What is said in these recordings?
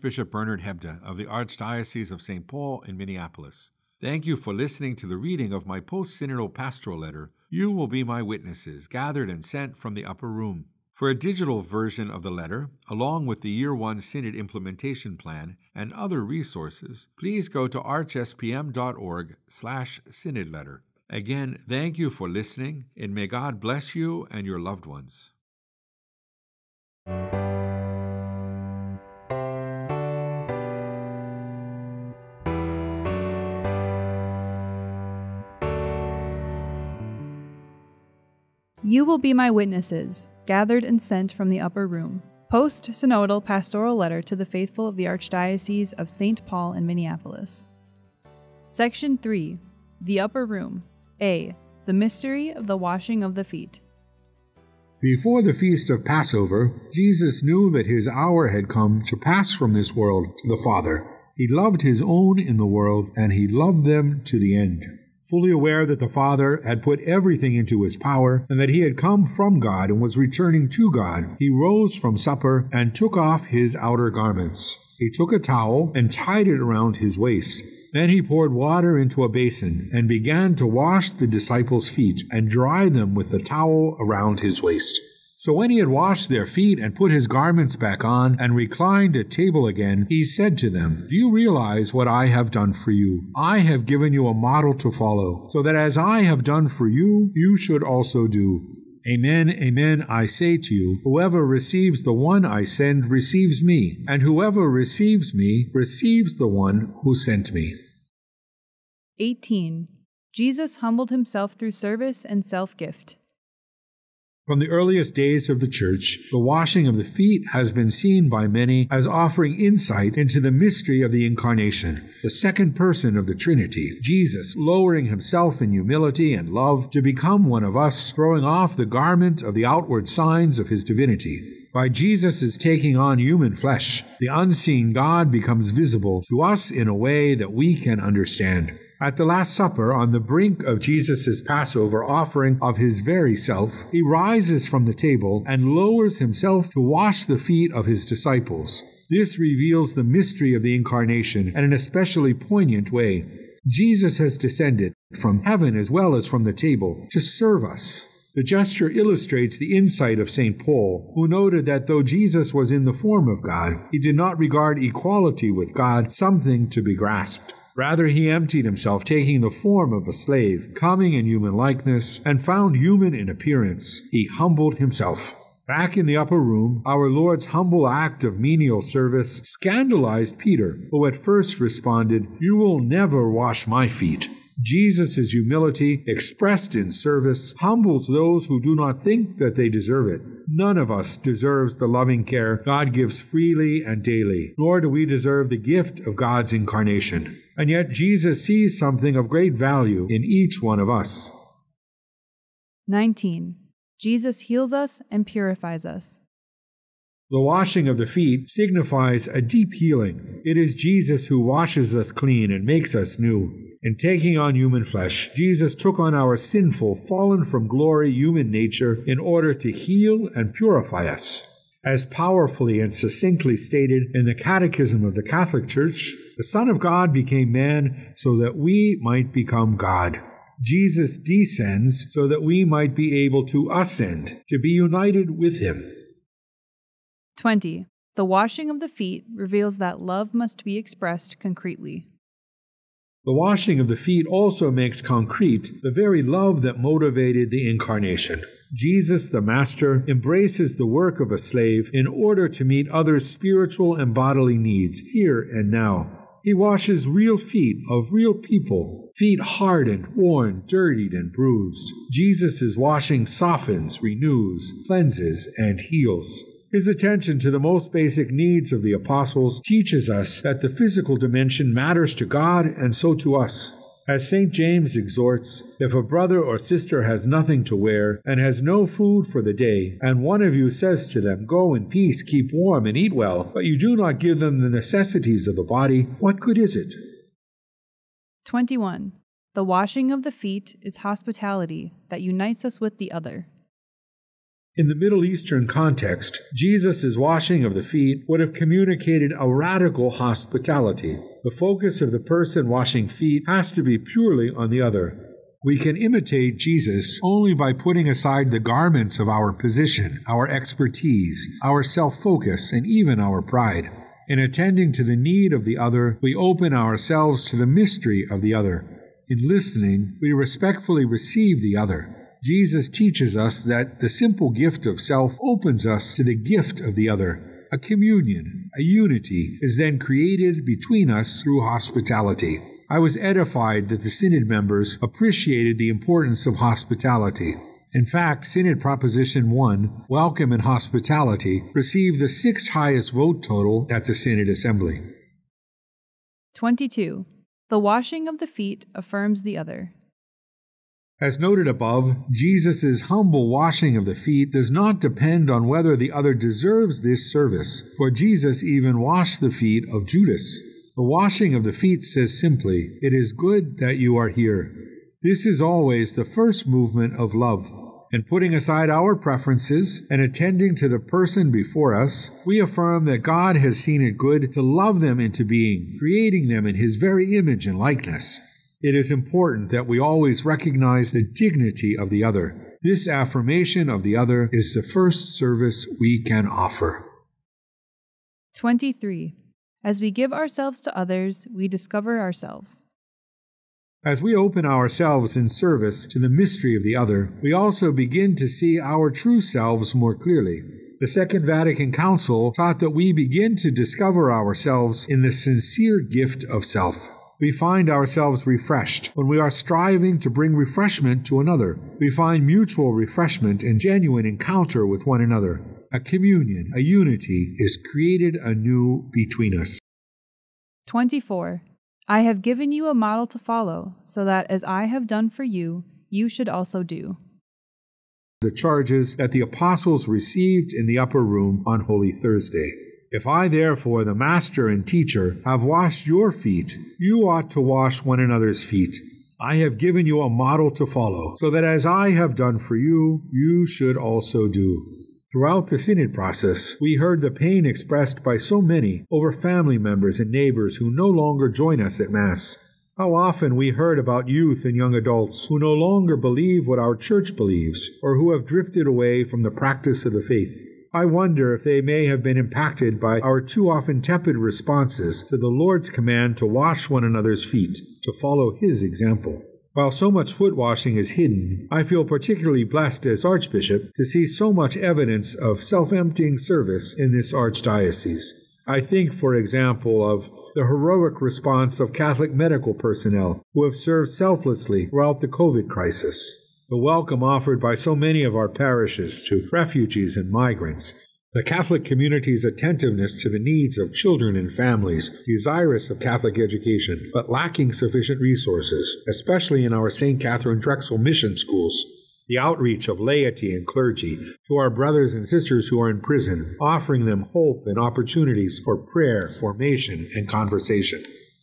Bishop Bernard Hebda of the Archdiocese of St. Paul in Minneapolis. Thank you for listening to the reading of my post synodal pastoral letter, You Will Be My Witnesses, gathered and sent from the upper room. For a digital version of the letter, along with the Year 1 Synod Implementation Plan and other resources, please go to archspm.org slash synod letter. Again, thank you for listening, and may God bless you and your loved ones. You will be my witnesses, gathered and sent from the upper room. Post Synodal Pastoral Letter to the Faithful of the Archdiocese of St. Paul in Minneapolis. Section 3 The Upper Room. A. The Mystery of the Washing of the Feet. Before the feast of Passover, Jesus knew that his hour had come to pass from this world to the Father. He loved his own in the world, and he loved them to the end. Fully aware that the Father had put everything into his power, and that he had come from God and was returning to God, he rose from supper and took off his outer garments. He took a towel and tied it around his waist. Then he poured water into a basin and began to wash the disciples' feet and dry them with the towel around his waist. So when he had washed their feet and put his garments back on and reclined at table again, he said to them, Do you realize what I have done for you? I have given you a model to follow, so that as I have done for you, you should also do. Amen, amen, I say to you, whoever receives the one I send receives me, and whoever receives me receives the one who sent me. 18. Jesus humbled himself through service and self gift. From the earliest days of the Church, the washing of the feet has been seen by many as offering insight into the mystery of the Incarnation, the second person of the Trinity, Jesus lowering himself in humility and love to become one of us, throwing off the garment of the outward signs of his divinity. By Jesus' taking on human flesh, the unseen God becomes visible to us in a way that we can understand. At the Last Supper, on the brink of Jesus' Passover offering of his very self, he rises from the table and lowers himself to wash the feet of his disciples. This reveals the mystery of the Incarnation in an especially poignant way. Jesus has descended from heaven as well as from the table to serve us. The gesture illustrates the insight of St. Paul, who noted that though Jesus was in the form of God, he did not regard equality with God something to be grasped. Rather, he emptied himself, taking the form of a slave, coming in human likeness, and found human in appearance. He humbled himself. Back in the upper room, our Lord's humble act of menial service scandalized Peter, who at first responded, You will never wash my feet. Jesus' humility, expressed in service, humbles those who do not think that they deserve it. None of us deserves the loving care God gives freely and daily, nor do we deserve the gift of God's incarnation. And yet Jesus sees something of great value in each one of us. 19. Jesus heals us and purifies us. The washing of the feet signifies a deep healing. It is Jesus who washes us clean and makes us new. In taking on human flesh, Jesus took on our sinful, fallen from glory human nature in order to heal and purify us. As powerfully and succinctly stated in the Catechism of the Catholic Church, the Son of God became man so that we might become God. Jesus descends so that we might be able to ascend, to be united with him. 20. The washing of the feet reveals that love must be expressed concretely. The washing of the feet also makes concrete the very love that motivated the Incarnation. Jesus, the Master, embraces the work of a slave in order to meet others' spiritual and bodily needs here and now. He washes real feet of real people, feet hardened, worn, dirtied, and bruised. Jesus' washing softens, renews, cleanses, and heals. His attention to the most basic needs of the apostles teaches us that the physical dimension matters to God and so to us. As St. James exhorts, if a brother or sister has nothing to wear and has no food for the day, and one of you says to them, Go in peace, keep warm, and eat well, but you do not give them the necessities of the body, what good is it? 21. The washing of the feet is hospitality that unites us with the other. In the Middle Eastern context, Jesus' washing of the feet would have communicated a radical hospitality. The focus of the person washing feet has to be purely on the other. We can imitate Jesus only by putting aside the garments of our position, our expertise, our self focus, and even our pride. In attending to the need of the other, we open ourselves to the mystery of the other. In listening, we respectfully receive the other. Jesus teaches us that the simple gift of self opens us to the gift of the other. A communion, a unity, is then created between us through hospitality. I was edified that the Synod members appreciated the importance of hospitality. In fact, Synod Proposition 1, Welcome and Hospitality, received the sixth highest vote total at the Synod Assembly. 22. The washing of the feet affirms the other. As noted above, Jesus' humble washing of the feet does not depend on whether the other deserves this service, for Jesus even washed the feet of Judas. The washing of the feet says simply, It is good that you are here. This is always the first movement of love. In putting aside our preferences and attending to the person before us, we affirm that God has seen it good to love them into being, creating them in His very image and likeness. It is important that we always recognize the dignity of the other. This affirmation of the other is the first service we can offer. 23. As we give ourselves to others, we discover ourselves. As we open ourselves in service to the mystery of the other, we also begin to see our true selves more clearly. The Second Vatican Council taught that we begin to discover ourselves in the sincere gift of self. We find ourselves refreshed when we are striving to bring refreshment to another. We find mutual refreshment and genuine encounter with one another a communion, a unity is created anew between us. 24. I have given you a model to follow, so that as I have done for you, you should also do. The charges that the apostles received in the upper room on Holy Thursday. If I, therefore, the master and teacher, have washed your feet, you ought to wash one another's feet. I have given you a model to follow, so that as I have done for you, you should also do. Throughout the synod process, we heard the pain expressed by so many over family members and neighbors who no longer join us at Mass. How often we heard about youth and young adults who no longer believe what our church believes or who have drifted away from the practice of the faith. I wonder if they may have been impacted by our too often tepid responses to the Lord's command to wash one another's feet, to follow His example. While so much foot washing is hidden, I feel particularly blessed as Archbishop to see so much evidence of self emptying service in this Archdiocese. I think, for example, of the heroic response of Catholic medical personnel who have served selflessly throughout the COVID crisis, the welcome offered by so many of our parishes to refugees and migrants, the Catholic community's attentiveness to the needs of children and families desirous of Catholic education but lacking sufficient resources, especially in our St. Katharine Drexel mission schools. The outreach of laity and clergy to our brothers and sisters who are in prison, offering them hope and opportunities for prayer, formation, and conversation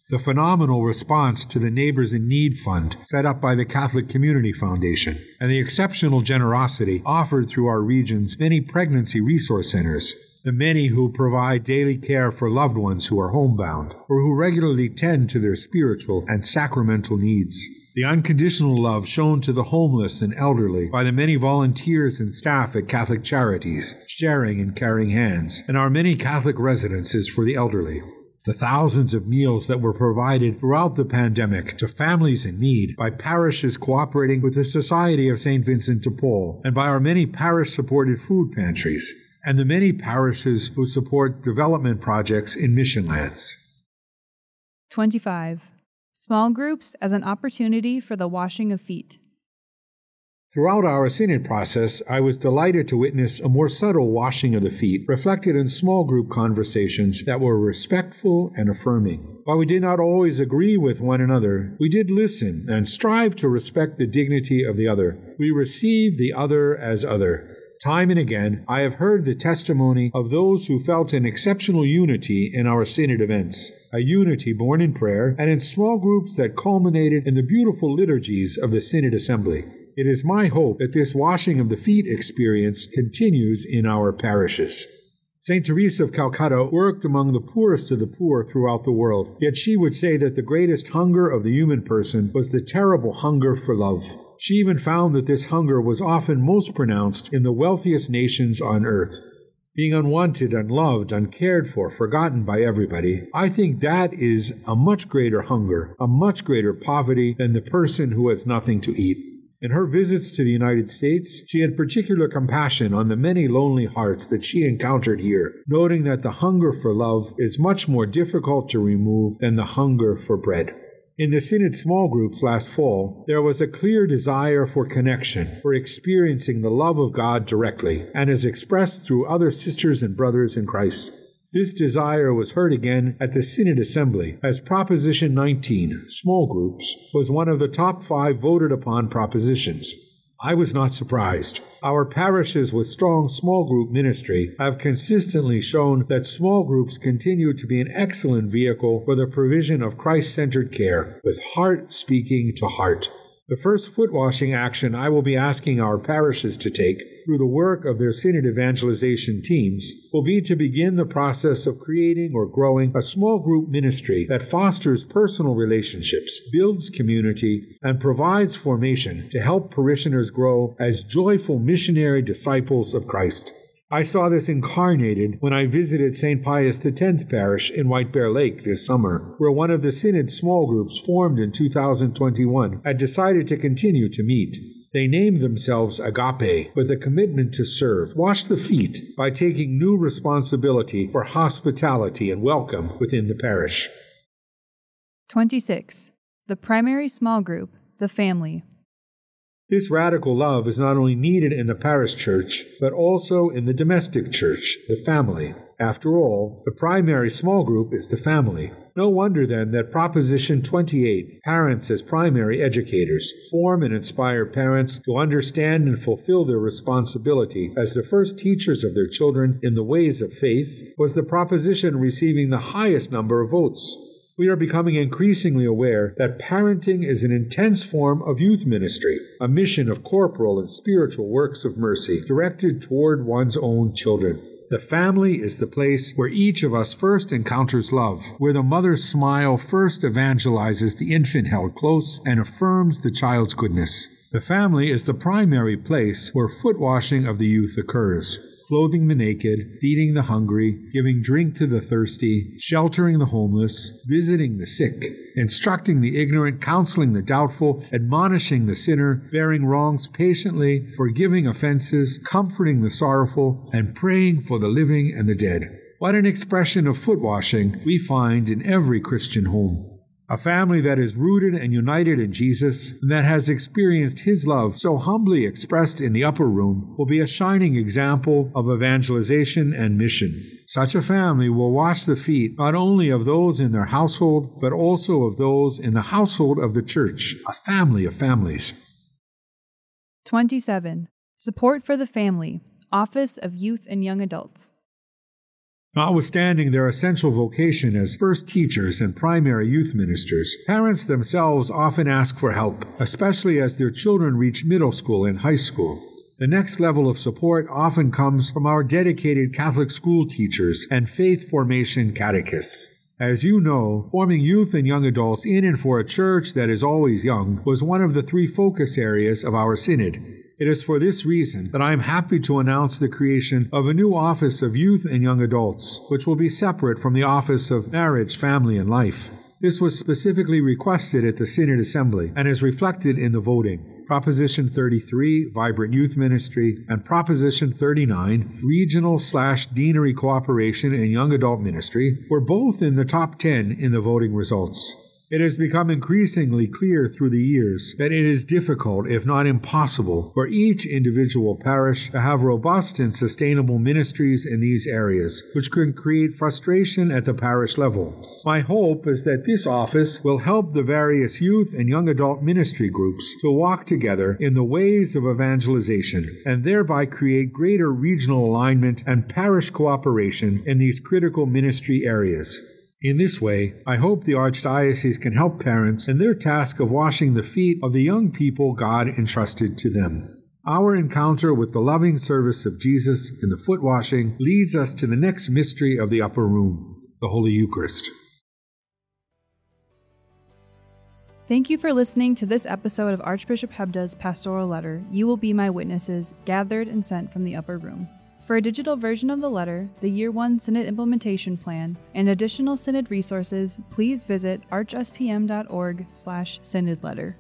the phenomenal response to the Neighbors in Need Fund set up by the Catholic Community Foundation, and the exceptional generosity offered through our region's many pregnancy resource centers, the many who provide daily care for loved ones who are homebound, or who regularly tend to their spiritual and sacramental needs. The unconditional love shown to the homeless and elderly by the many volunteers and staff at Catholic Charities, sharing and caring hands, and our many Catholic residences for the elderly the thousands of meals that were provided throughout the pandemic to families in need by parishes cooperating with the Society of St. Vincent de Paul and by our many parish supported food pantries, and the many parishes who support development projects in mission lands. 25. Small groups as an opportunity for the washing of feet. Throughout our synod process, I was delighted to witness a more subtle washing of the feet, reflected in small group conversations that were respectful and affirming. While we did not always agree with one another, we did listen and strive to respect the dignity of the other. We received the other as other. Time and again, I have heard the testimony of those who felt an exceptional unity in our synod events, a unity born in prayer and in small groups that culminated in the beautiful liturgies of the synod assembly. It is my hope that this washing of the feet experience continues in our parishes. St. Teresa of Calcutta worked among the poorest of the poor throughout the world, yet she would say that the greatest hunger of the human person was the terrible hunger for love. She even found that this hunger was often most pronounced in the wealthiest nations on earth. Being unwanted, unloved, uncared for, forgotten by everybody, I think that is a much greater hunger, a much greater poverty than the person who has nothing to eat. In her visits to the United States, she had particular compassion on the many lonely hearts that she encountered here, noting that the hunger for love is much more difficult to remove than the hunger for bread. In the Synod small groups last fall, there was a clear desire for connection, for experiencing the love of God directly, and is expressed through other sisters and brothers in Christ. This desire was heard again at the Synod Assembly, as Proposition 19, small groups, was one of the top five voted upon propositions. I was not surprised. Our parishes with strong small group ministry have consistently shown that small groups continue to be an excellent vehicle for the provision of Christ centered care, with heart speaking to heart. The first foot washing action I will be asking our parishes to take through the work of their synod evangelization teams will be to begin the process of creating or growing a small group ministry that fosters personal relationships, builds community, and provides formation to help parishioners grow as joyful missionary disciples of Christ. I saw this incarnated when I visited St. Pius X Parish in White Bear Lake this summer, where one of the Synod's small groups formed in 2021 had decided to continue to meet. They named themselves Agape with a commitment to serve, wash the feet, by taking new responsibility for hospitality and welcome within the parish. 26. The primary small group, the family. This radical love is not only needed in the parish church, but also in the domestic church, the family. After all, the primary small group is the family. No wonder then that Proposition 28, Parents as Primary Educators, form and inspire parents to understand and fulfill their responsibility as the first teachers of their children in the ways of faith, was the proposition receiving the highest number of votes we are becoming increasingly aware that parenting is an intense form of youth ministry, a mission of corporal and spiritual works of mercy directed toward one's own children. The family is the place where each of us first encounters love, where the mother's smile first evangelizes the infant held close and affirms the child's goodness. The family is the primary place where foot washing of the youth occurs clothing the naked, feeding the hungry, giving drink to the thirsty, sheltering the homeless, visiting the sick, instructing the ignorant, counseling the doubtful, admonishing the sinner, bearing wrongs patiently, forgiving offenses, comforting the sorrowful, and praying for the living and the dead. What an expression of foot washing we find in every Christian home. A family that is rooted and united in Jesus and that has experienced His love so humbly expressed in the upper room will be a shining example of evangelization and mission. Such a family will wash the feet not only of those in their household, but also of those in the household of the church, a family of families. 27. Support for the Family, Office of Youth and Young Adults. Notwithstanding their essential vocation as first teachers and primary youth ministers, parents themselves often ask for help, especially as their children reach middle school and high school. The next level of support often comes from our dedicated Catholic school teachers and faith formation catechists. As you know, forming youth and young adults in and for a church that is always young was one of the three focus areas of our synod. It is for this reason that I am happy to announce the creation of a new Office of Youth and Young Adults, which will be separate from the Office of Marriage, Family, and Life. This was specifically requested at the Synod Assembly and is reflected in the voting. Proposition 33, Vibrant Youth Ministry, and Proposition 39, Regional slash Deanery Cooperation and Young Adult Ministry, were both in the top 10 in the voting results. It has become increasingly clear through the years that it is difficult, if not impossible, for each individual parish to have robust and sustainable ministries in these areas, which can create frustration at the parish level. My hope is that this office will help the various youth and young adult ministry groups to walk together in the ways of evangelization and thereby create greater regional alignment and parish cooperation in these critical ministry areas. In this way, I hope the Archdiocese can help parents in their task of washing the feet of the young people God entrusted to them. Our encounter with the loving service of Jesus in the foot washing leads us to the next mystery of the upper room, the Holy Eucharist. Thank you for listening to this episode of Archbishop Hebda's pastoral letter, You Will Be My Witnesses, gathered and sent from the upper room. For a digital version of the letter, the Year 1 Synod Implementation Plan, and additional Synod resources, please visit archspm.org slash synod letter.